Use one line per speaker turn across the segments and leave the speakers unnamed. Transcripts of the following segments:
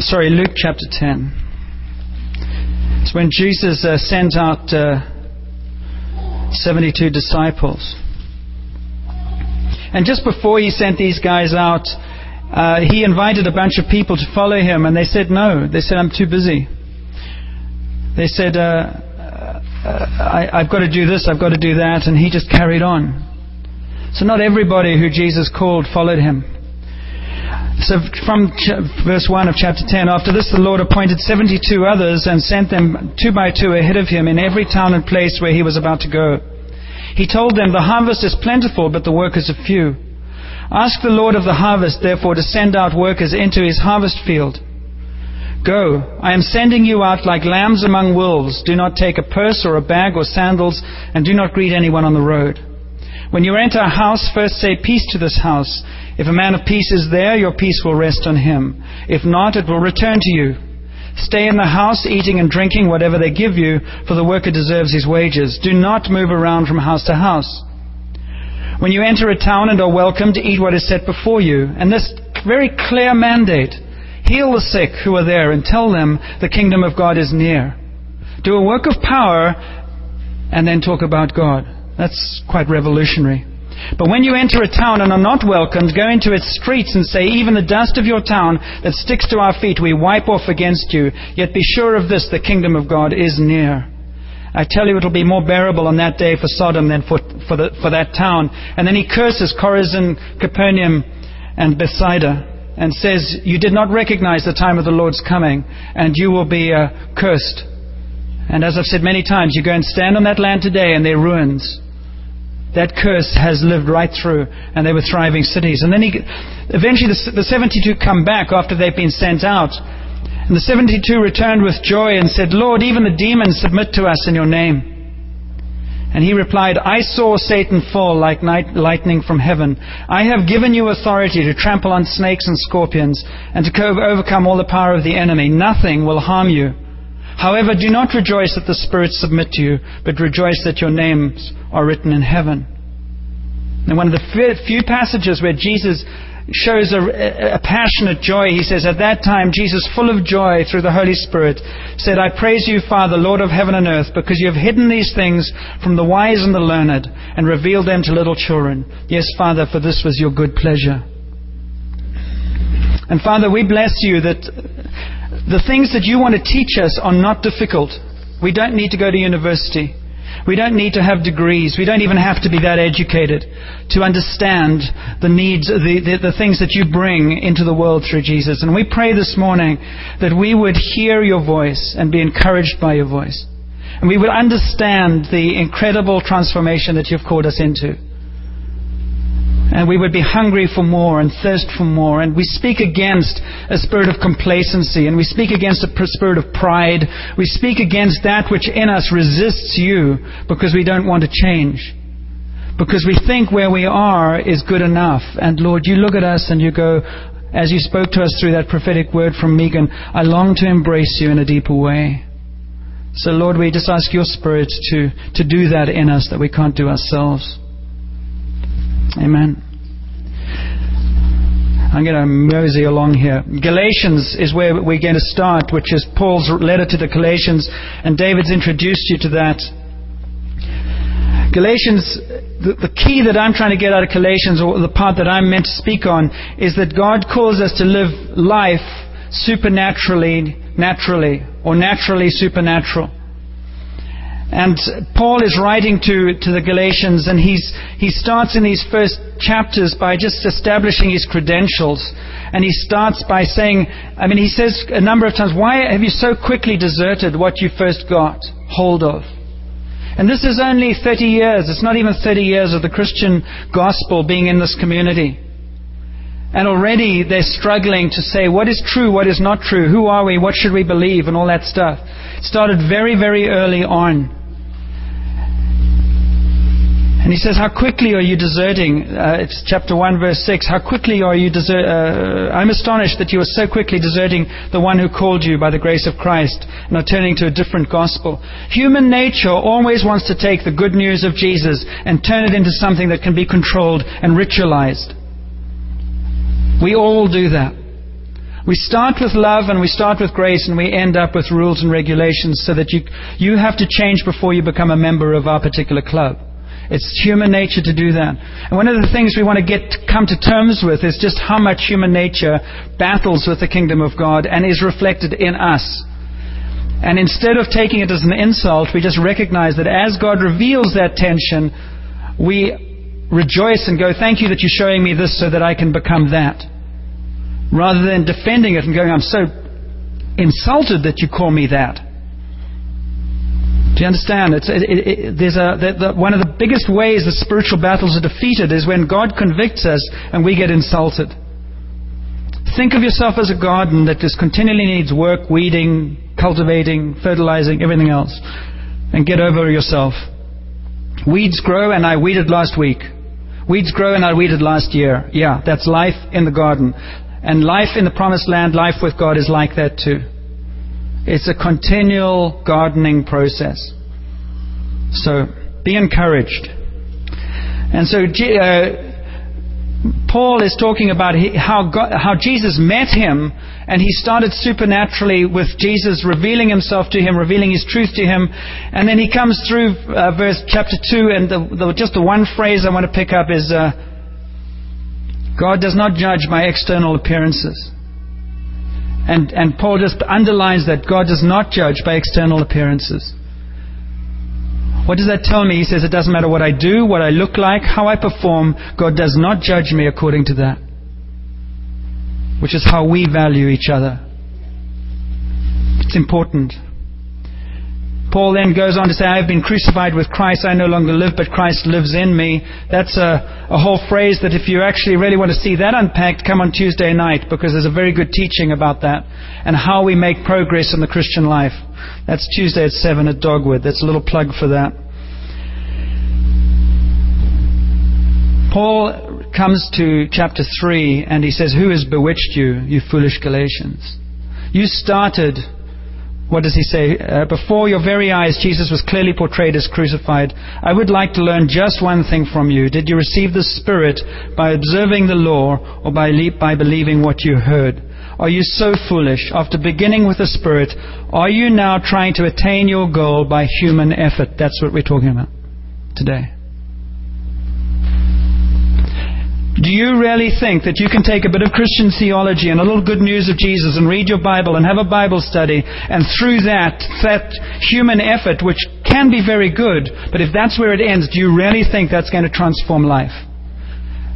sorry, Luke chapter 10. It's when Jesus uh, sent out uh, 72 disciples. And just before he sent these guys out, uh, he invited a bunch of people to follow him, and they said no. They said, I'm too busy. They said, uh, uh, I, have got to do this, I've got to do that, and he just carried on. So not everybody who Jesus called followed him. So from verse 1 of chapter 10, after this the Lord appointed 72 others and sent them two by two ahead of him in every town and place where he was about to go. He told them, The harvest is plentiful, but the workers are few. Ask the Lord of the harvest, therefore, to send out workers into his harvest field. Go, I am sending you out like lambs among wolves. Do not take a purse or a bag or sandals, and do not greet anyone on the road. When you enter a house, first say peace to this house. If a man of peace is there, your peace will rest on him. If not, it will return to you. Stay in the house, eating and drinking whatever they give you, for the worker deserves his wages. Do not move around from house to house. When you enter a town and are welcome to eat what is set before you, and this very clear mandate heal the sick who are there and tell them the kingdom of God is near. Do a work of power and then talk about God. That's quite revolutionary. But when you enter a town and are not welcomed, go into its streets and say, Even the dust of your town that sticks to our feet we wipe off against you. Yet be sure of this, the kingdom of God is near. I tell you, it will be more bearable on that day for Sodom than for, for, the, for that town. And then he curses Chorazin, Capernaum, and Bethsaida and says, You did not recognize the time of the Lord's coming, and you will be uh, cursed. And as I've said many times, you go and stand on that land today, and they're ruins. That curse has lived right through, and they were thriving cities. And then he, eventually the, the 72 come back after they've been sent out. And the 72 returned with joy and said, Lord, even the demons submit to us in your name. And he replied, I saw Satan fall like night, lightning from heaven. I have given you authority to trample on snakes and scorpions and to overcome all the power of the enemy. Nothing will harm you. However, do not rejoice that the spirits submit to you, but rejoice that your names are written in heaven. And one of the few passages where Jesus shows a, a, passionate joy. He says, At that time, Jesus, full of joy through the Holy Spirit, said, I praise you, Father, Lord of heaven and earth, because you have hidden these things from the wise and the learned and revealed them to little children. Yes, Father, for this was your good pleasure. And Father, we bless you that the things that you want to teach us are not difficult. We don't need to go to university. We don't need to have degrees. We don't even have to be that educated to understand the needs, the, the, the, things that you bring into the world through Jesus. And we pray this morning that we would hear your voice and be encouraged by your voice. And we would understand the incredible transformation that you've called us into. And we would be hungry for more and thirst for more. And we speak against a spirit of complacency. And we speak against a spirit of pride. We speak against that which in us resists you because we don't want to change. Because we think where we are is good enough. And Lord, you look at us and you go, as you spoke to us through that prophetic word from Megan, I long to embrace you in a deeper way. So Lord, we just ask your Spirit to, to do that in us that we can't do ourselves. Amen. I'm going to mosey along here. Galatians is where we're going to start, which is Paul's letter to the Galatians, and David's introduced you to that. Galatians, the, the, key that I'm trying to get out of Galatians, or the part that I'm meant to speak on, is that God calls us to live life supernaturally, naturally, or naturally supernatural. And Paul is writing to, to the Galatians, and he's, he starts in these first chapters by just establishing his credentials. And he starts by saying, I mean, he says a number of times, Why have you so quickly deserted what you first got hold of? And this is only 30 years. It's not even 30 years of the Christian gospel being in this community. And already they're struggling to say what is true, what is not true, who are we, what should we believe, and all that stuff. It started very, very early on. And he says, How quickly are you deserting? Uh, it's chapter 1, verse 6. How quickly are you deserting? Uh, I'm astonished that you are so quickly deserting the one who called you by the grace of Christ and are turning to a different gospel. Human nature always wants to take the good news of Jesus and turn it into something that can be controlled and ritualized. We all do that. We start with love and we start with grace and we end up with rules and regulations so that you, you have to change before you become a member of our particular club. It's human nature to do that. And one of the things we want to get to come to terms with is just how much human nature battles with the kingdom of God and is reflected in us. And instead of taking it as an insult, we just recognize that as God reveals that tension, we rejoice and go, Thank you that you're showing me this so that I can become that. Rather than defending it and going, I'm so insulted that you call me that. Do you understand? It's, it, it, there's a, the, the, one of the biggest ways that spiritual battles are defeated is when God convicts us and we get insulted. Think of yourself as a garden that just continually needs work, weeding, cultivating, fertilizing, everything else. And get over yourself. Weeds grow, and I weeded last week. Weeds grow, and I weeded last year. Yeah, that's life in the garden. And life in the promised land, life with God, is like that too. It's a continual gardening process. So be encouraged. And so uh, Paul is talking about how, God, how Jesus met him, and he started supernaturally with Jesus revealing himself to him, revealing his truth to him. And then he comes through uh, verse chapter 2, and the, the, just the one phrase I want to pick up is uh, God does not judge by external appearances. And, and Paul just underlines that God does not judge by external appearances. What does that tell me? He says it doesn't matter what I do, what I look like, how I perform, God does not judge me according to that. Which is how we value each other. It's important. Paul then goes on to say, I have been crucified with Christ. I no longer live, but Christ lives in me. That's a, a whole phrase that if you actually really want to see that unpacked, come on Tuesday night because there's a very good teaching about that and how we make progress in the Christian life. That's Tuesday at 7 at Dogwood. That's a little plug for that. Paul comes to chapter 3 and he says, Who has bewitched you, you foolish Galatians? You started what does he say? Uh, before your very eyes, Jesus was clearly portrayed as crucified. I would like to learn just one thing from you. Did you receive the Spirit by observing the law or by, le- by believing what you heard? Are you so foolish? After beginning with the Spirit, are you now trying to attain your goal by human effort? That's what we're talking about today. Do you really think that you can take a bit of Christian theology and a little good news of Jesus and read your Bible and have a Bible study and through that, that human effort, which can be very good, but if that's where it ends, do you really think that's going to transform life?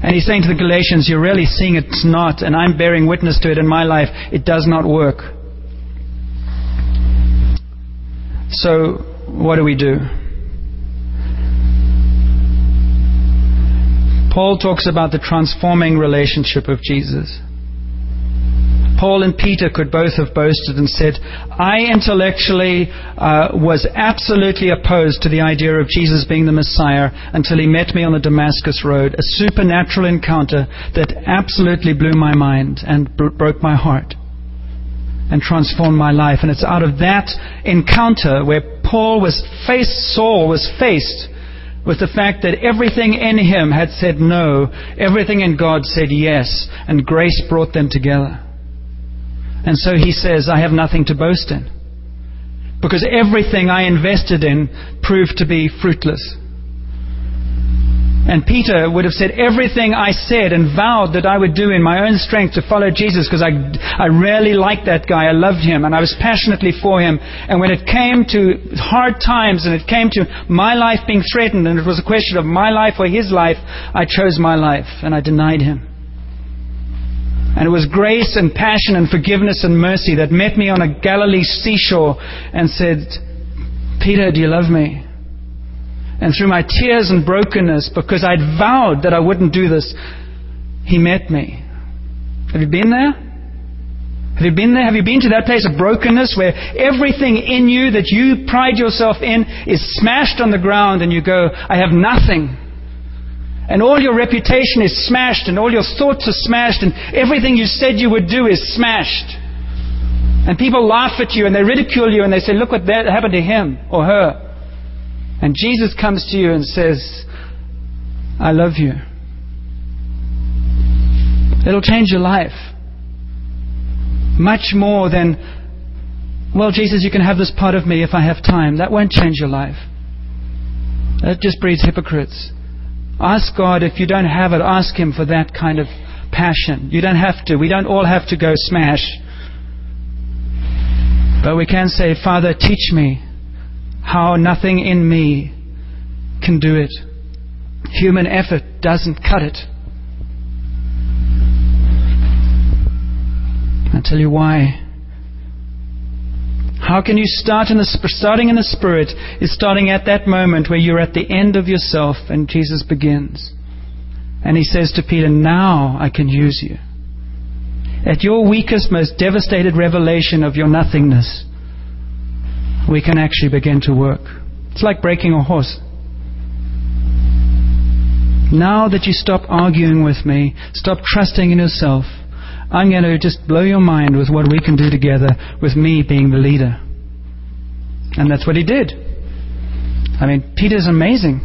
And he's saying to the Galatians, you're really seeing it's not, and I'm bearing witness to it in my life. It does not work. So, what do we do? Paul talks about the transforming relationship of Jesus. Paul and Peter could both have boasted and said, I intellectually uh, was absolutely opposed to the idea of Jesus being the Messiah until he met me on the Damascus Road, a supernatural encounter that absolutely blew my mind and broke my heart and transformed my life. And it's out of that encounter where Paul was faced, Saul was faced with the fact that everything in him had said no, everything in God said yes, and grace brought them together. And so he says, I have nothing to boast in. Because everything I invested in proved to be fruitless. And Peter would have said everything I said and vowed that I would do in my own strength to follow Jesus because I, I really liked that guy. I loved him and I was passionately for him. And when it came to hard times and it came to my life being threatened and it was a question of my life or his life, I chose my life and I denied him. And it was grace and passion and forgiveness and mercy that met me on a Galilee seashore and said, Peter, do you love me? And through my tears and brokenness, because I'd vowed that I wouldn't do this, He met me. Have you been there? Have you been there? Have you been to that place of brokenness where everything in you that you pride yourself in is smashed on the ground and you go, I have nothing. And all your reputation is smashed and all your thoughts are smashed and everything you said you would do is smashed. And people laugh at you and they ridicule you and they say, look what happened to him or her. And Jesus comes to you and says, I love you. It'll change your life. Much more than, well, Jesus, you can have this part of me if I have time. That won't change your life. That just breeds hypocrites. Ask God if you don't have it, ask Him for that kind of passion. You don't have to. We don't all have to go smash. But we can say, Father, teach me how nothing in me can do it. Human effort doesn't cut it. I'll tell you why. How can you start in the starting in the spirit is starting at that moment where you're at the end of yourself and Jesus begins. And he says to Peter, "Now I can use you." At your weakest, most devastated revelation of your nothingness, we can actually begin to work. It's like breaking a horse. Now that you stop arguing with me, stop trusting in yourself, I'm going to just blow your mind with what we can do together with me being the leader. And that's what he did. I mean, Peter's amazing.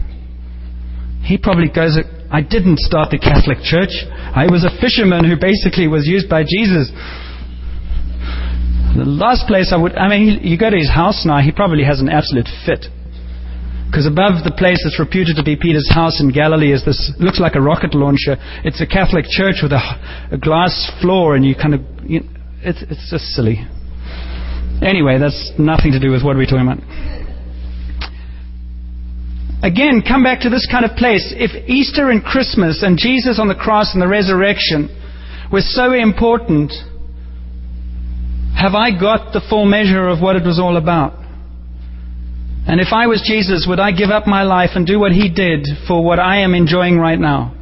He probably goes, I didn't start the Catholic Church. I was a fisherman who basically was used by Jesus. The last place I would, I mean, you go to his house now, he probably has an absolute fit. Because above the place that's reputed to be Peter's house in Galilee is this, looks like a rocket launcher. It's a Catholic church with a, a glass floor, and you kind of, you it's, it's just silly. Anyway, that's nothing to do with what we're talking about. Again, come back to this kind of place. If Easter and Christmas and Jesus on the cross and the resurrection were so important, have I got the full measure of what it was all about? And if I was Jesus, would I give up my life and do what he did for what I am enjoying right now?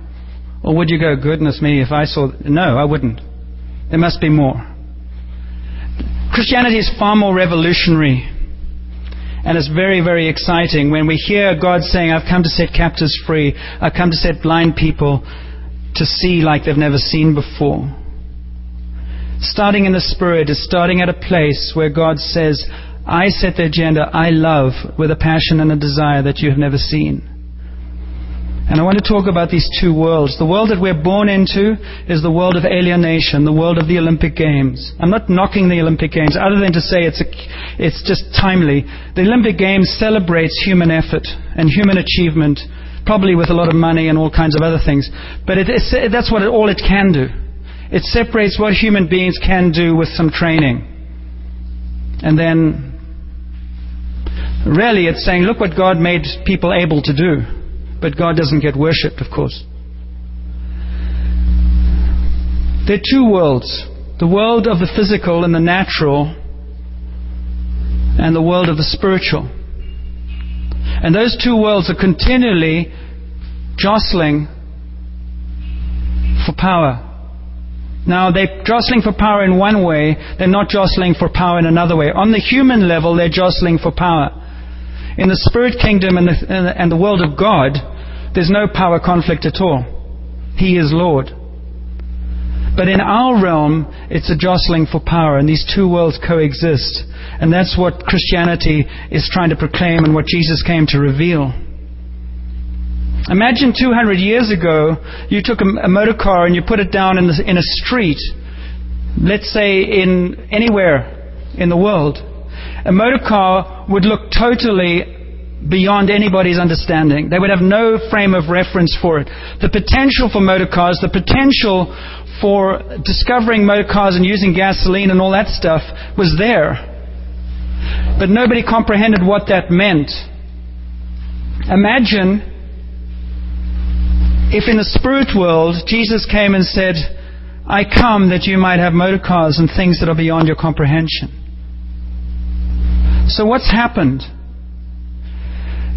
Or would you go, goodness me, if I saw. No, I wouldn't. There must be more. Christianity is far more revolutionary. And it's very, very exciting when we hear God saying, I've come to set captives free. I've come to set blind people to see like they've never seen before. Starting in the Spirit is starting at a place where God says, I set the agenda I love with a passion and a desire that you have never seen. And I want to talk about these two worlds. The world that we're born into is the world of alienation, the world of the Olympic Games. I'm not knocking the Olympic Games other than to say it's, a, it's just timely. The Olympic Games celebrates human effort and human achievement, probably with a lot of money and all kinds of other things. But it, that's what it, all it can do. It separates what human beings can do with some training. And then Really, it's saying, look what God made people able to do. But God doesn't get worshipped, of course. There are two worlds the world of the physical and the natural, and the world of the spiritual. And those two worlds are continually jostling for power. Now, they're jostling for power in one way, they're not jostling for power in another way. On the human level, they're jostling for power. In the spirit kingdom and the, and the world of God, there's no power conflict at all. He is Lord. But in our realm, it's a jostling for power, and these two worlds coexist. And that's what Christianity is trying to proclaim and what Jesus came to reveal. Imagine 200 years ago, you took a, a motor car and you put it down in, the, in a street, let's say in anywhere in the world a motor car would look totally beyond anybody's understanding. They would have no frame of reference for it. The potential for motor cars, the potential for discovering motor cars and using gasoline and all that stuff was there. But nobody comprehended what that meant. Imagine if in the spirit world Jesus came and said, I come that you might have motor cars and things that are beyond your comprehension. So, what's happened?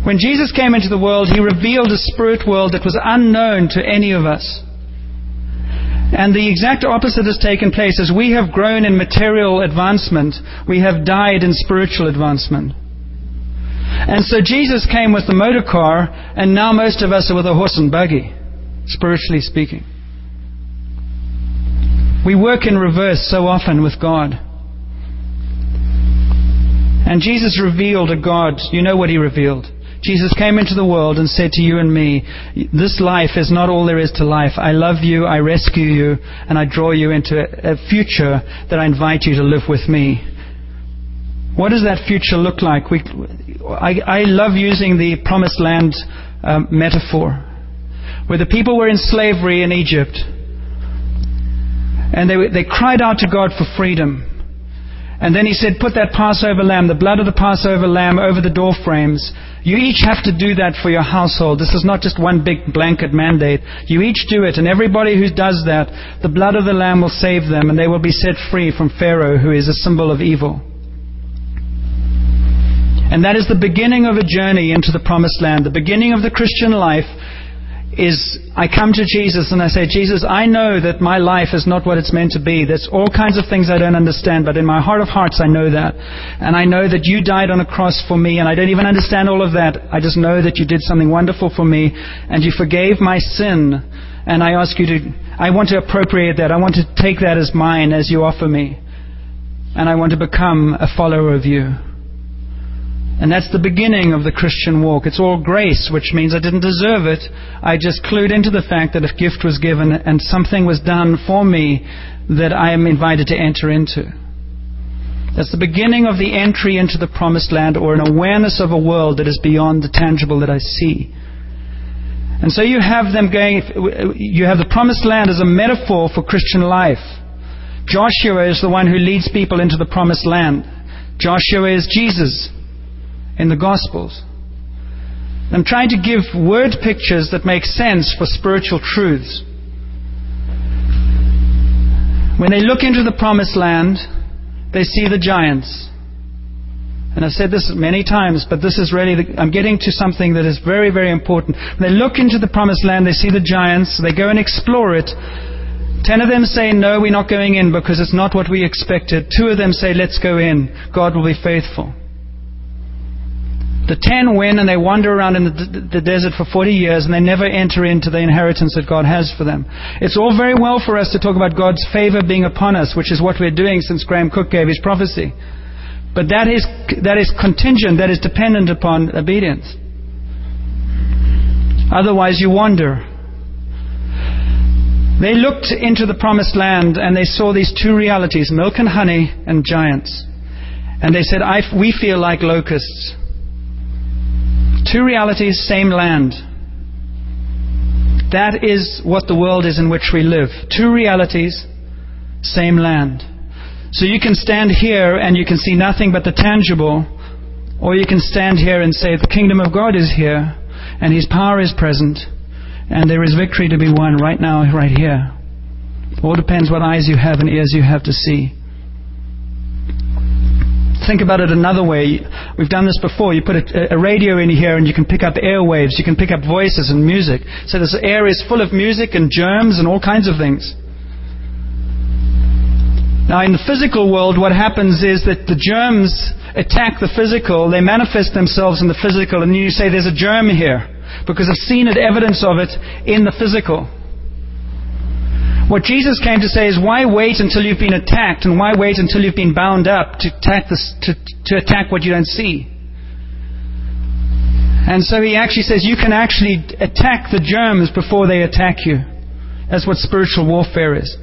When Jesus came into the world, he revealed a spirit world that was unknown to any of us. And the exact opposite has taken place. As we have grown in material advancement, we have died in spiritual advancement. And so Jesus came with the motor car, and now most of us are with a horse and buggy, spiritually speaking. We work in reverse so often with God. And Jesus revealed a God. You know what he revealed. Jesus came into the world and said to you and me, This life is not all there is to life. I love you, I rescue you, and I draw you into a, future that I invite you to live with me. What does that future look like? We, I, I love using the promised land um, metaphor, where the people were in slavery in Egypt, and they, they cried out to God for freedom. And then he said, Put that Passover lamb, the blood of the Passover lamb, over the door frames. You each have to do that for your household. This is not just one big blanket mandate. You each do it, and everybody who does that, the blood of the lamb will save them, and they will be set free from Pharaoh, who is a symbol of evil. And that is the beginning of a journey into the promised land, the beginning of the Christian life is I come to Jesus and I say, Jesus, I know that my life is not what it's meant to be. There's all kinds of things I don't understand, but in my heart of hearts, I know that. And I know that you died on a cross for me, and I don't even understand all of that. I just know that you did something wonderful for me, and you forgave my sin. And I ask you to, I want to appropriate that. I want to take that as mine, as you offer me. And I want to become a follower of you. And that's the beginning of the Christian walk. It's all grace, which means I didn't deserve it. I just clued into the fact that a gift was given and something was done for me that I am invited to enter into. That's the beginning of the entry into the promised land or an awareness of a world that is beyond the tangible that I see. And so you have them going, you have the promised land as a metaphor for Christian life. Joshua is the one who leads people into the promised land. Joshua is Jesus in the Gospels. I'm trying to give word pictures that make sense for spiritual truths. When they look into the promised land, they see the giants. And I've said this many times, but this is really, the, I'm getting to something that is very, very important. When they look into the promised land, they see the giants, they go and explore it. Ten of them say, No, we're not going in because it's not what we expected. Two of them say, Let's go in. God will be faithful. The ten win and they wander around in the, the, desert for 40 years and they never enter into the inheritance that God has for them. It's all very well for us to talk about God's favor being upon us, which is what we're doing since Graham Cooke gave his prophecy. But that is, that is contingent, that is dependent upon obedience. Otherwise, you wander. They looked into the promised land and they saw these two realities milk and honey and giants. And they said, We feel like locusts. Two realities, same land. That is what the world is in which we live. Two realities, same land. So you can stand here and you can see nothing but the tangible, or you can stand here and say, The kingdom of God is here, and His power is present, and there is victory to be won right now, right here. All depends what eyes you have and ears you have to see. Think about it another way. We've done this before. You put a, a, radio in here and you can pick up airwaves, you can pick up voices and music. So this air is full of music and germs and all kinds of things. Now, in the physical world, what happens is that the germs attack the physical, they manifest themselves in the physical, and you say, There's a germ here, because I've seen evidence of it in the physical. What Jesus came to say is, why wait until you've been attacked and why wait until you've been bound up to attack, this, to, to attack what you don't see? And so he actually says you can actually attack the germs before they attack you. That's what spiritual warfare is.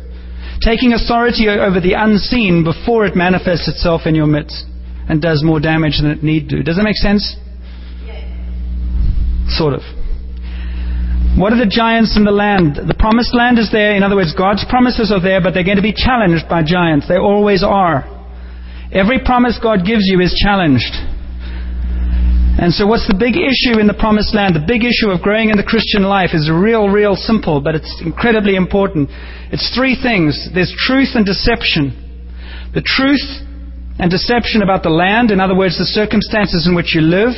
Taking authority over the unseen before it manifests itself in your midst and does more damage than it need to. Does that make sense? Sort of. What are the giants in the land? The promised land is there. In other words, God's promises are there, but they're going to be challenged by giants. They always are. Every promise God gives you is challenged. And so, what's the big issue in the promised land? The big issue of growing in the Christian life is real, real simple, but it's incredibly important. It's three things there's truth and deception. The truth and deception about the land, in other words, the circumstances in which you live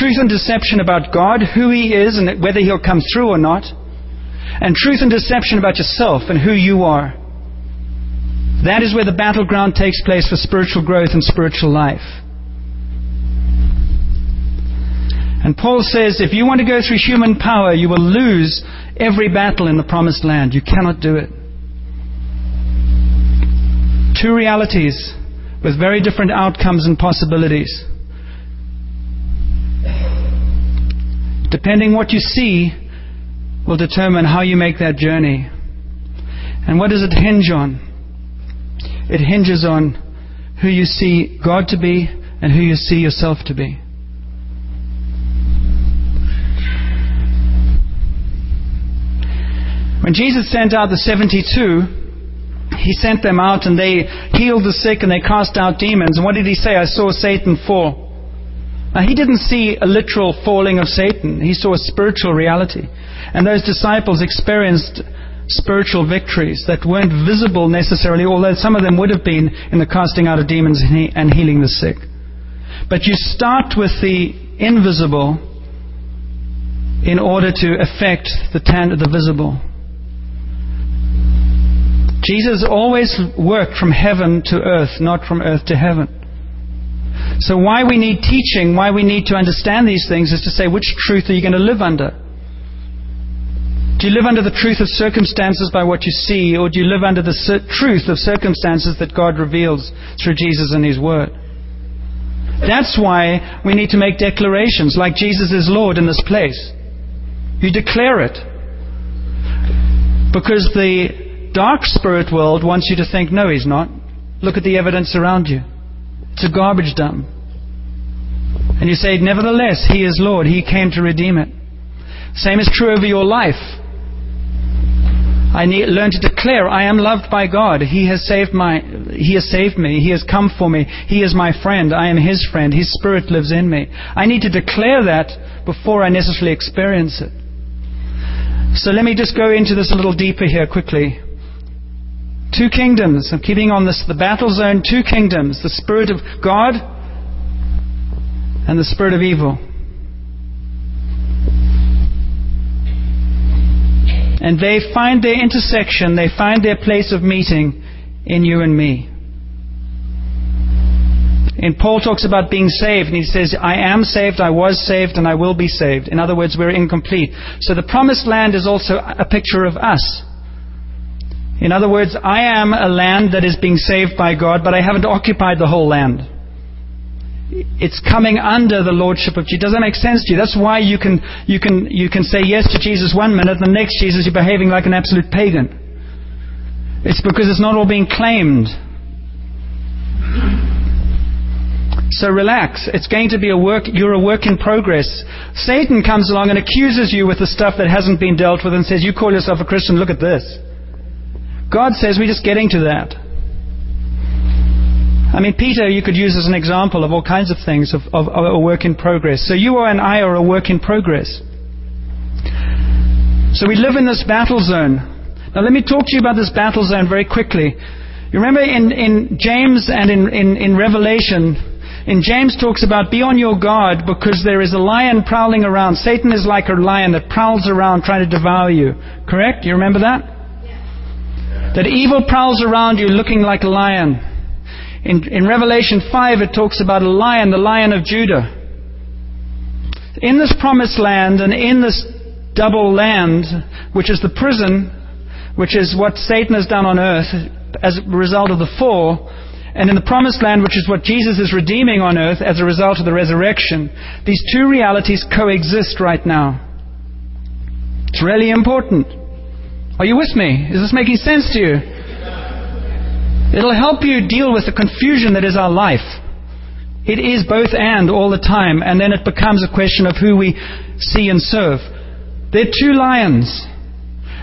truth and deception about God, who He is, and whether He'll come through or not, and truth and deception about yourself and who you are. That is where the battleground takes place for spiritual growth and spiritual life. And Paul says if you want to go through human power, you will lose every battle in the promised land. You cannot do it. Two realities with very different outcomes and possibilities. Depending what you see will determine how you make that journey. And what does it hinge on? It hinges on who you see God to be and who you see yourself to be. When Jesus sent out the 72, he sent them out and they healed the sick and they cast out demons. And what did he say? I saw Satan fall. Now, he didn't see a literal falling of Satan, he saw a spiritual reality. And those disciples experienced spiritual victories that weren't visible necessarily, although some of them would have been in the casting out of demons and healing the sick. But you start with the invisible in order to affect the, tan- the visible. Jesus always worked from heaven to earth, not from earth to heaven. So, why we need teaching, why we need to understand these things, is to say which truth are you going to live under? Do you live under the truth of circumstances by what you see, or do you live under the truth of circumstances that God reveals through Jesus and His Word? That's why we need to make declarations like Jesus is Lord in this place. You declare it. Because the dark spirit world wants you to think, no, he's not. Look at the evidence around you. It's a garbage dump. And you say, nevertheless, he is Lord. He came to redeem it. Same is true over your life. I need, learn to declare, I am loved by God. He has saved my, He has saved me. He has come for me. He is my friend. I am His friend. His Spirit lives in me. I need to declare that before I necessarily experience it. So let me just go into this a little deeper here quickly. Two kingdoms. I'm keeping on this, the battle zone, two kingdoms. The Spirit of God and the Spirit of evil. And they find their intersection, they find their place of meeting in you and me. And Paul talks about being saved, and he says, I am saved, I was saved, and I will be saved. In other words, we're incomplete. So the promised land is also a picture of us. In other words, I am a land that is being saved by God, but I haven't occupied the whole land. It's coming under the lordship of Jesus. Does that make sense to you? That's why you can, you can, you can say yes to Jesus one minute, the next Jesus you're behaving like an absolute pagan. It's because it's not all being claimed. So relax. It's going to be a work, you're a work in progress. Satan comes along and accuses you with the stuff that hasn't been dealt with and says, You call yourself a Christian, look at this. God says we're just getting to that. I mean, Peter, you could use as an example of all kinds of things, of, of, of a work in progress. So you and I are a work in progress. So we live in this battle zone. Now, let me talk to you about this battle zone very quickly. You remember in, in James and in, in, in Revelation, in James talks about be on your guard because there is a lion prowling around. Satan is like a lion that prowls around trying to devour you. Correct? You remember that? That evil prowls around you looking like a lion. In, in Revelation 5, it talks about a lion, the lion of Judah. In this promised land and in this double land, which is the prison, which is what Satan has done on earth as a result of the fall, and in the promised land, which is what Jesus is redeeming on earth as a result of the resurrection, these two realities coexist right now. It's really important. Are you with me? Is this making sense to you? It'll help you deal with the confusion that is our life. It is both and all the time, and then it becomes a question of who we see and serve. There are two lions.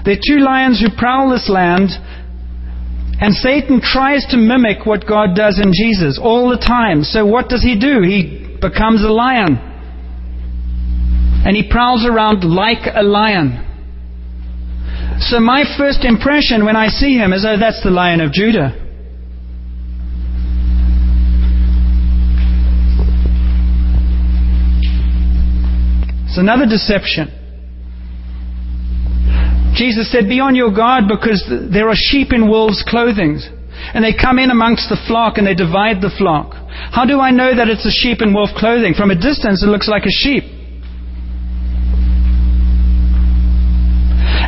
There are two lions who prowl this land, and Satan tries to mimic what God does in Jesus all the time. So what does he do? He becomes a lion. And he prowls around like a lion. So my first impression when I see him is, oh, that's the Lion of Judah. It's another deception. Jesus said, Be on your guard because there are sheep in wolves' clothing. And they come in amongst the flock and they divide the flock. How do I know that it's a sheep in wolf clothing? From a distance, it looks like a sheep.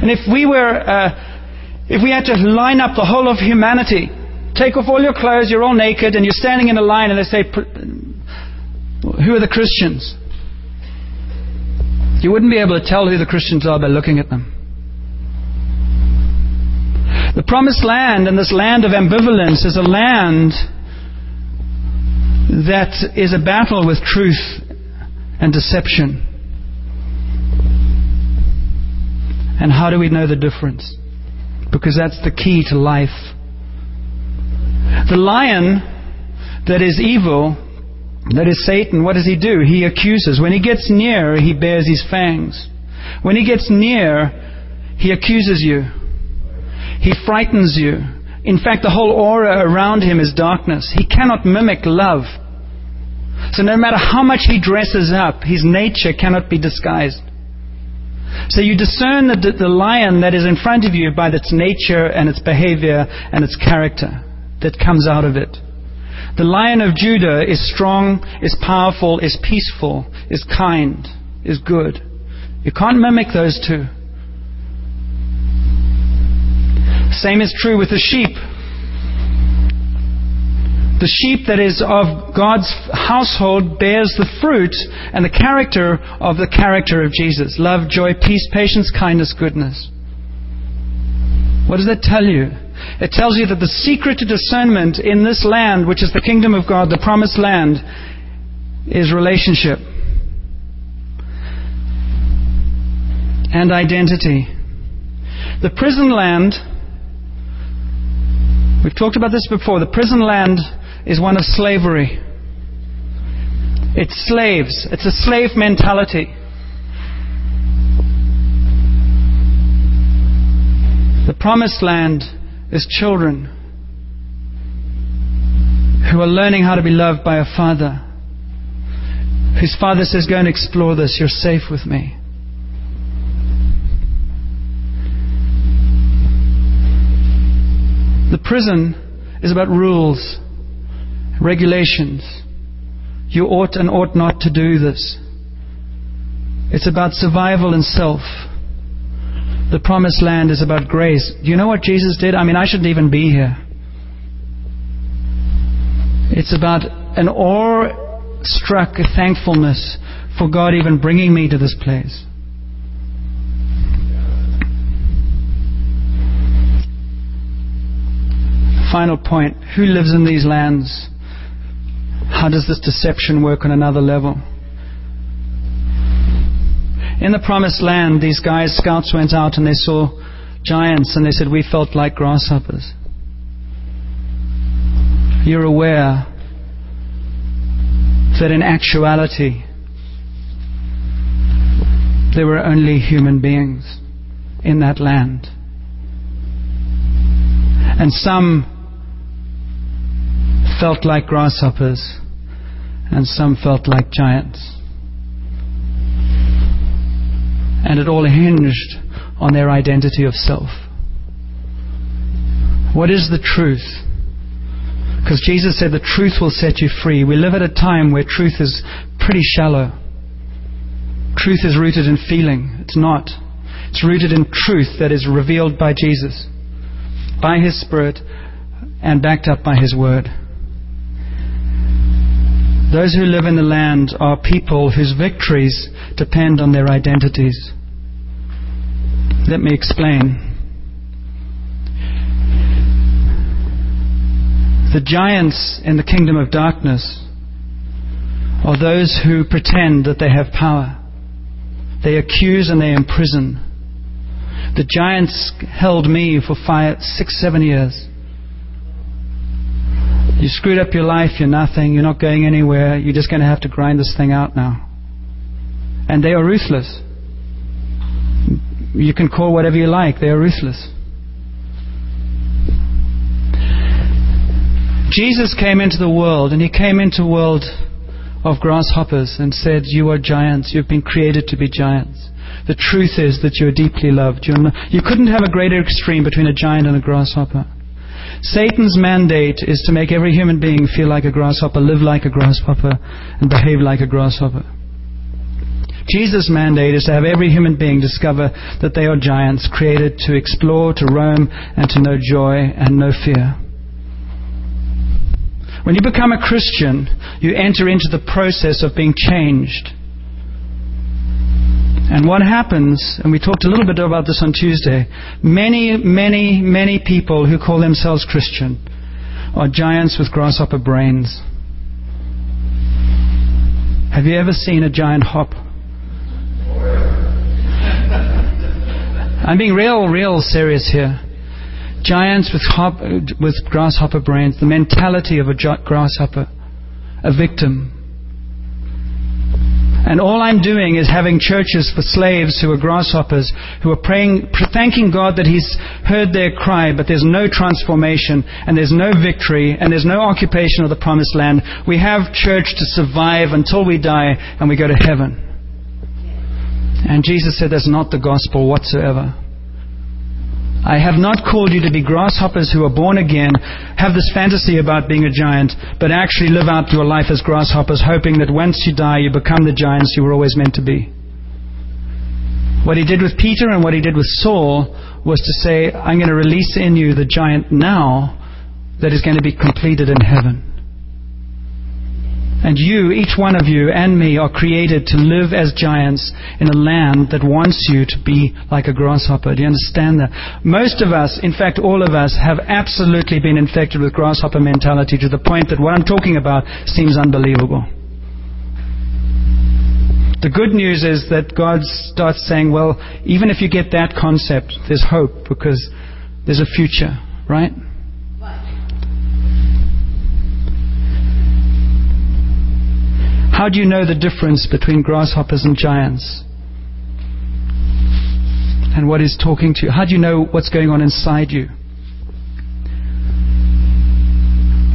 And if we were, uh, if we had to line up the whole of humanity, take off all your clothes, you're all naked, and you're standing in a line, and they say, Who are the Christians? You wouldn't be able to tell who the Christians are by looking at them. The promised land and this land of ambivalence is a land that is a battle with truth and deception. And how do we know the difference? Because that's the key to life. The lion that is evil, that is Satan, what does he do? He accuses. When he gets near, he bares his fangs. When he gets near, he accuses you. He frightens you. In fact, the whole aura around him is darkness. He cannot mimic love. So no matter how much he dresses up, his nature cannot be disguised. So you discern the, the lion that is in front of you by its nature and its behavior and its character that comes out of it. The lion of Judah is strong, is powerful, is peaceful, is kind, is good. You can't mimic those two. Same is true with the sheep. The sheep that is of God's household bears the fruit and the character of the character of Jesus love, joy, peace, patience, kindness, goodness. What does that tell you? It tells you that the secret to discernment in this land, which is the kingdom of God, the promised land, is relationship and identity. The prison land, we've talked about this before, the prison land is one of slavery. It's slaves. It's a slave mentality. The promised land is children who are learning how to be loved by a father. Whose father says, Go and explore this. You're safe with me. The prison is about rules regulations. You ought and ought not to do this. It's about survival and self. The promised land is about grace. Do you know what Jesus did? I mean, I shouldn't even be here. It's about an awe-struck thankfulness for God even bringing me to this place. Final point. Who lives in these lands? How does this deception work on another level? In the promised land, these guys, scouts, went out and they saw giants and they said, We felt like grasshoppers. You're aware that in actuality, there were only human beings in that land. And some felt like grasshoppers and some felt like giants. And it all hinged on their identity of self. What is the truth? Because Jesus said the truth will set you free. We live at a time where truth is pretty shallow. Truth is rooted in feeling. It's not. It's rooted in truth that is revealed by Jesus, by His Spirit, and backed up by His Word. Those who live in the land are people whose victories depend on their identities. Let me explain. The giants in the kingdom of darkness are those who pretend that they have power. They accuse and they imprison. The giants held me for five, six, seven years. You screwed up your life, you're nothing, you're not going anywhere, you're just going to have to grind this thing out now. And they are ruthless. You can call whatever you like, they are ruthless. Jesus came into the world, and he came into a world of grasshoppers and said, You are giants. You've been created to be giants. The truth is that you're deeply loved. You're not, you couldn't have a greater extreme between a giant and a grasshopper. Satan's mandate is to make every human being feel like a grasshopper, live like a grasshopper, and behave like a grasshopper. Jesus' mandate is to have every human being discover that they are giants, created to explore, to roam, and to know joy and no fear. When you become a Christian, you enter into the process of being changed. And what happens, and we talked a little bit about this on Tuesday, many, many, many people who call themselves Christian are giants with grasshopper brains. Have you ever seen a giant hop? I'm being real, real serious here. Giants with, hop, with grasshopper brains, the mentality of a grasshopper, a victim, and all I'm doing is having churches for slaves who are grasshoppers, who are praying, thanking God that He's heard their cry, but there's no transformation, and there's no victory, and there's no occupation of the promised land. We have church to survive until we die, and we go to heaven. And Jesus said that's not the gospel whatsoever. I have not called you to be grasshoppers who are born again, have this fantasy about being a giant, but actually live out your life as grasshoppers, hoping that once you die, you become the giants you were always meant to be. What he did with Peter and what he did with Saul was to say, I'm going to release in you the giant now that is going to be completed in heaven. And you, each one of you and me, are created to live as giants in a land that wants you to be like a grasshopper. Do you understand that? Most of us, in fact, all of us, have absolutely been infected with grasshopper mentality to the point that what I'm talking about seems unbelievable. The good news is that God starts saying, well, even if you get that concept, there's hope because there's a future, right? How do you know the difference between grasshoppers and giants? And what is talking to you? How do you know what's going on inside you?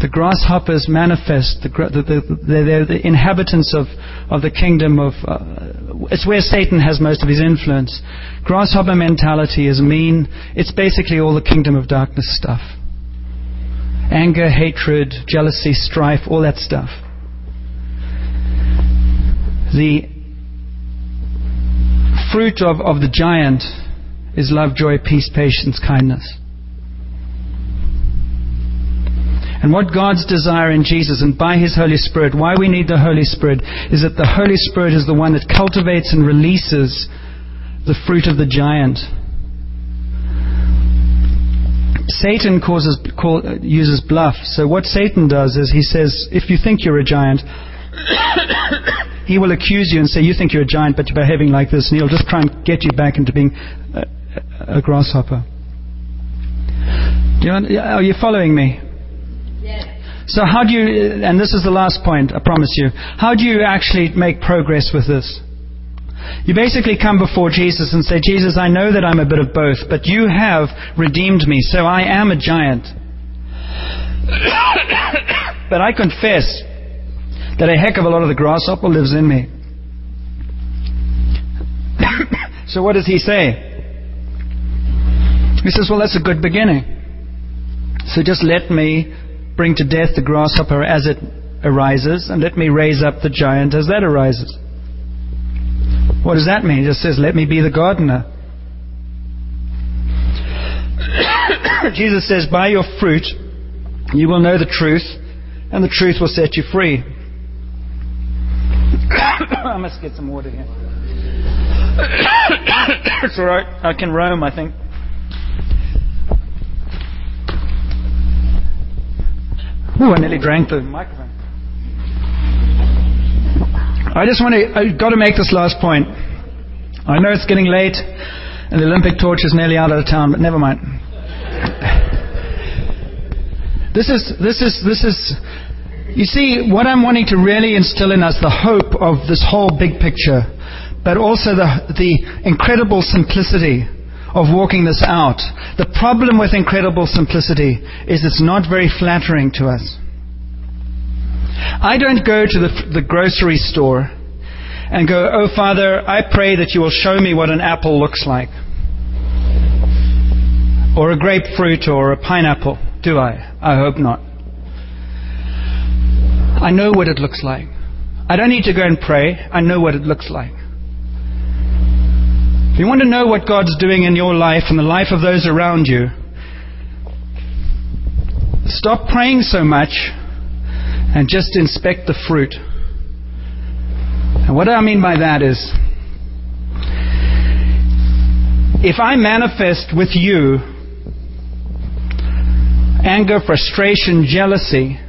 The grasshoppers manifest, the, the, the, they're the inhabitants of, of the kingdom of. Uh, it's where Satan has most of his influence. Grasshopper mentality is mean. It's basically all the kingdom of darkness stuff anger, hatred, jealousy, strife, all that stuff. The fruit of, of the giant is love, joy, peace, patience, kindness. And what God's desire in Jesus and by His Holy Spirit, why we need the Holy Spirit, is that the Holy Spirit is the one that cultivates and releases the fruit of the giant. Satan causes, call, uses bluff. So what Satan does is he says, if you think you're a giant, he will accuse you and say, You think you're a giant, but you're behaving like this. And he'll just try and get you back into being a, a grasshopper. You are you following me? Yes. So, how do you, and this is the last point, I promise you, how do you actually make progress with this? You basically come before Jesus and say, Jesus, I know that I'm a bit of both, but you have redeemed me, so I am a giant. but I confess that a heck of a lot of the grasshopper lives in me. so what does he say? He says, Well, that's a good beginning. So just let me bring to death the grasshopper as it arises, and let me raise up the giant as that arises. What does that mean? He just says, Let me be the gardener. Jesus says, By your fruit you will know the truth, and the truth will set you free. I must get some water here. it's all right. I can roam, I think. Ooh, I nearly drank the microphone. I just want to, I've got to make this last point. I know it's getting late and the Olympic torch is nearly out of town, but never mind. This is, this is, this is you see, what I'm wanting to really instill in us the hope of this whole big picture, but also the, the incredible simplicity of walking this out. The problem with incredible simplicity is it's not very flattering to us. I don't go to the, the grocery store and go, Oh, Father, I pray that you will show me what an apple looks like, or a grapefruit, or a pineapple. Do I? I hope not. I know what it looks like. I don't need to go and pray. I know what it looks like. If you want to know what God's doing in your life and the life of those around you, stop praying so much and just inspect the fruit. And what I mean by that is, If I manifest with you anger, frustration, jealousy,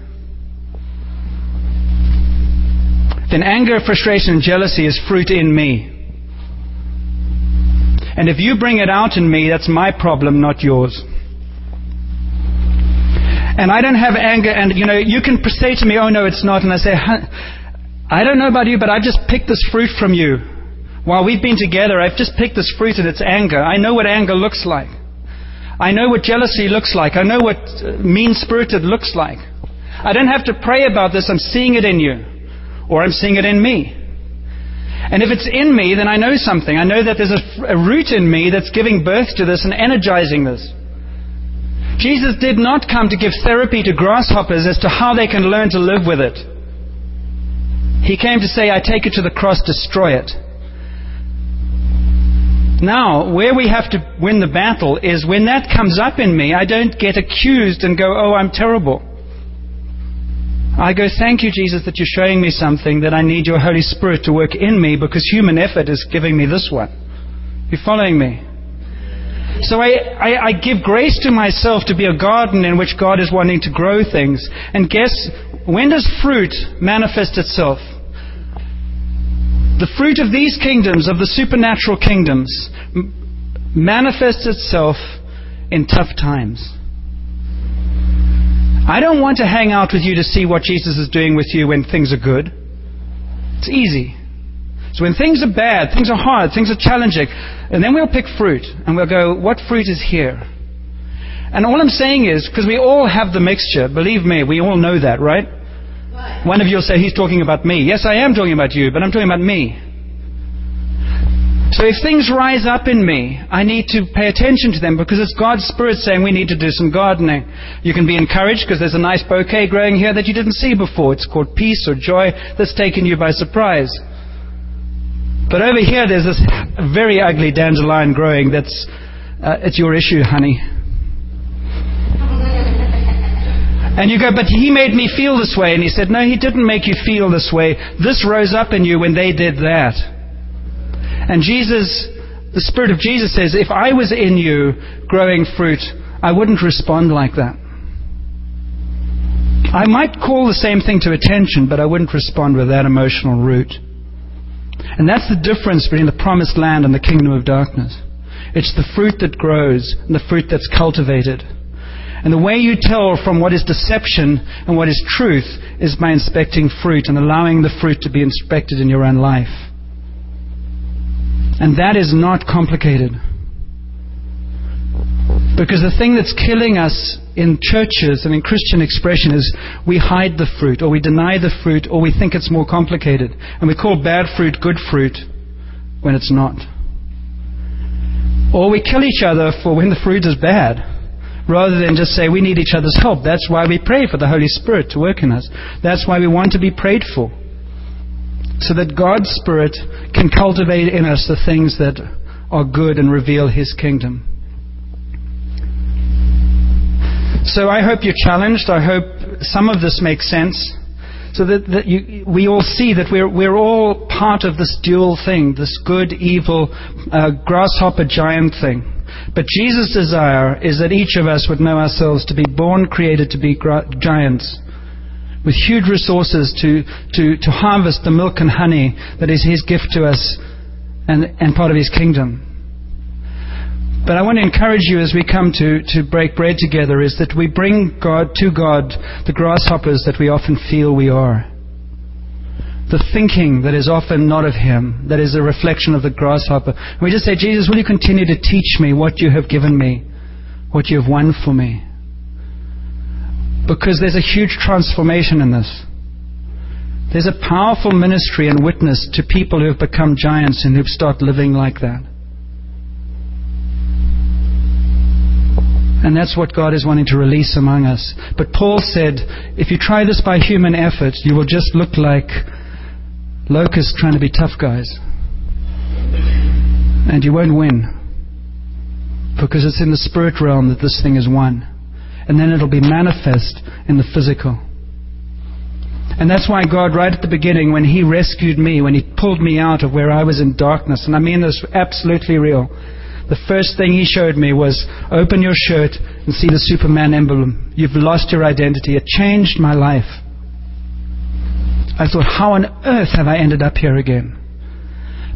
then anger, frustration, and jealousy is fruit in me. And if you bring it out in me, that's my problem, not yours. And I don't have anger, and you know, you can say to me, oh no, it's not, and I say, I don't know about you, but I've just picked this fruit from you. While we've been together, I've just picked this fruit and it's anger. I know what anger looks like. I know what jealousy looks like. I know what uh, mean spirited looks like. I don't have to pray about this. I'm seeing it in you. Or I'm seeing it in me. And if it's in me, then I know something. I know that there's a, a root in me that's giving birth to this and energizing this. Jesus did not come to give therapy to grasshoppers as to how they can learn to live with it. He came to say, I take it to the cross, destroy it. Now, where we have to win the battle is when that comes up in me, I don't get accused and go, oh, I'm terrible. I go, thank you, Jesus, that you're showing me something that I need your Holy Spirit to work in me because human effort is giving me this one. You're following me? So I, I, I, give grace to myself to be a garden in which God is wanting to grow things. And guess, when does fruit manifest itself? The fruit of these kingdoms, of the supernatural kingdoms, manifests itself in tough times. I don't want to hang out with you to see what Jesus is doing with you when things are good. It's easy. So when things are bad, things are hard, things are challenging, and then we'll pick fruit and we'll go, what fruit is here? And all I'm saying is, because we all have the mixture, believe me, we all know that, right? One of you will say, he's talking about me. Yes, I am talking about you, but I'm talking about me. So if things rise up in me, I need to pay attention to them because it's God's Spirit saying we need to do some gardening. You can be encouraged because there's a nice bouquet growing here that you didn't see before. It's called peace or joy that's taken you by surprise. But over here there's this very ugly dandelion growing that's, uh, it's your issue, honey. And you go, but he made me feel this way. And he said, no, he didn't make you feel this way. This rose up in you when they did that. And Jesus, the Spirit of Jesus says, if I was in you growing fruit, I wouldn't respond like that. I might call the same thing to attention, but I wouldn't respond with that emotional root. And that's the difference between the promised land and the kingdom of darkness. It's the fruit that grows and the fruit that's cultivated. And the way you tell from what is deception and what is truth is by inspecting fruit and allowing the fruit to be inspected in your own life. And that is not complicated. Because the thing that's killing us in churches and in Christian expression is we hide the fruit, or we deny the fruit, or we think it's more complicated. And we call bad fruit good fruit when it's not. Or we kill each other for when the fruit is bad rather than just say we need each other's help. That's why we pray for the Holy Spirit to work in us. That's why we want to be prayed for. So that God's Spirit can cultivate in us the things that are good and reveal His kingdom. So I hope you're challenged. I hope some of this makes sense. So that, that you, we all see that we're, we're all part of this dual thing, this good, evil, uh, grasshopper giant thing. But Jesus' desire is that each of us would know ourselves to be born, created to be giants, with huge resources to, to, to harvest the milk and honey that is His gift to us and, and part of His kingdom. But I want to encourage you as we come to, to break bread together is that we bring God to God the grasshoppers that we often feel we are the thinking that is often not of Him, that is a reflection of the grasshopper. And we just say, Jesus, will you continue to teach me what you have given me, what you have won for me? Because there's a huge transformation in this. There's a powerful ministry and witness to people who have become giants and who've started living like that. And that's what God is wanting to release among us. But Paul said, if you try this by human effort, you will just look like locusts trying to be tough guys. And you won't win. Because it's in the spirit realm that this thing is won. And then it'll be manifest in the physical. And that's why God, right at the beginning, when He rescued me, when He pulled me out of where I was in darkness, and I mean this absolutely real, the first thing he showed me was open your shirt and see the Superman emblem. You've lost your identity. It changed my life. I thought, how on earth have I ended up here again?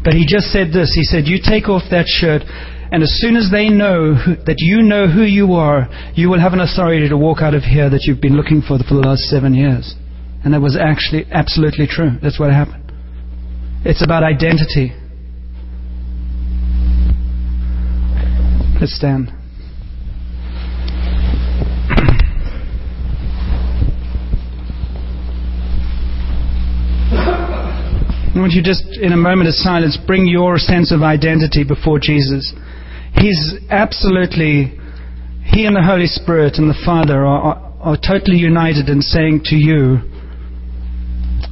But he just said this. He said, You take off that shirt, and as soon as they know who, that you know who you are, you will have an authority to walk out of here that you've been looking for for the last seven years. And that was actually absolutely true. That's what happened. It's about identity. Let's stand. I want you just, in a moment of silence, bring your sense of identity before Jesus. He's absolutely, He and the Holy Spirit and the Father are, are, are totally united in saying to you,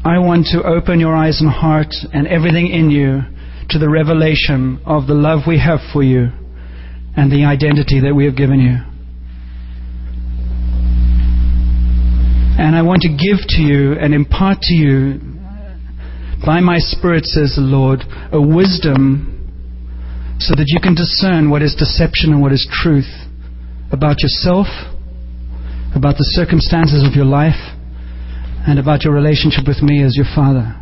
I want to open your eyes and heart and everything in you to the revelation of the love we have for you and the identity that we have given you. And I want to give to you and impart to you by my Spirit, says the Lord, a wisdom so that you can discern what is deception and what is truth about yourself, about the circumstances of your life, and about your relationship with me as your Father.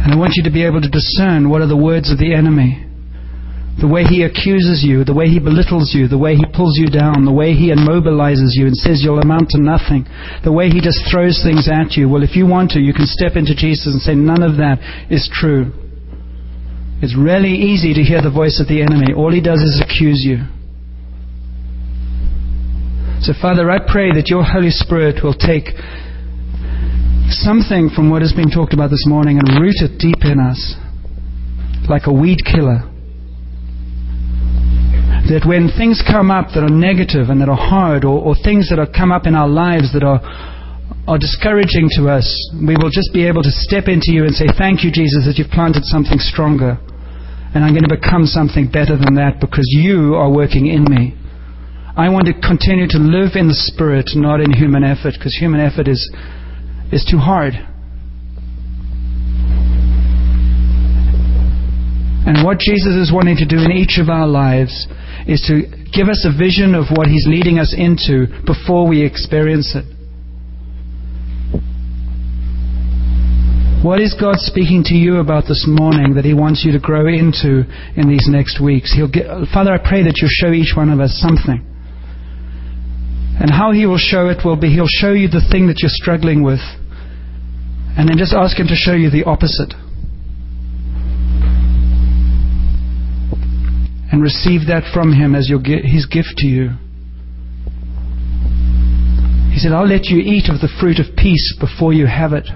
And I want you to be able to discern what are the words of the enemy the way he accuses you, the way he belittles you, the way he pulls you down, the way he immobilizes you and says you'll amount to nothing, the way he just throws things at you. Well, if you want to, you can step into Jesus and say, None of that is true. It's really easy to hear the voice of the enemy. All he does is accuse you. So, Father, I pray that your Holy Spirit will take something from what has been talked about this morning and root it deep in us like a weed killer that when things come up that are negative and that are hard, or, or things that have come up in our lives that are, are discouraging to us, we will just be able to step into you and say, Thank you, Jesus, that you've planted something stronger. And I'm going to become something better than that because you are working in me. I want to continue to live in the Spirit, not in human effort, because human effort is, is too hard. And what Jesus is wanting to do in each of our lives is to give us a vision of what He's leading us into before we experience it. What is God speaking to you about this morning that He wants you to grow into in these next weeks? Get, Father, I pray that you'll show each one of us something. And how He will show it will be He'll show you the thing that you're struggling with, and then just ask Him to show you the opposite. And receive that from Him as your, His gift to you. He said, I'll let you eat of the fruit of peace before you have it,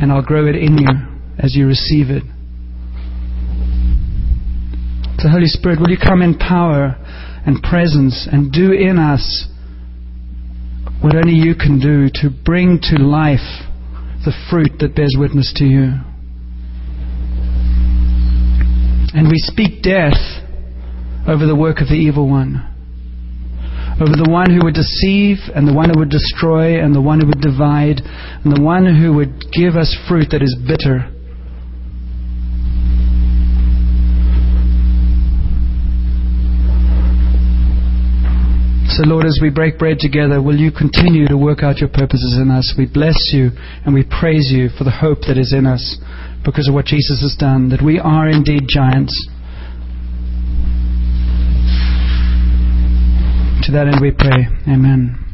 and I'll grow it in you as you receive it. So, Holy Spirit, will you come in power and presence and do in us what only you can do to bring to life the fruit that bears witness to you? And we speak death over the work of the evil one. Over the one who would deceive, and the one who would destroy, and the one who would divide, and the one who would give us fruit that is bitter. So, Lord, as we break bread together, will you continue to work out your purposes in us? We bless you and we praise you for the hope that is in us because of what Jesus has done, that we are indeed giants. To that end we pray. Amen.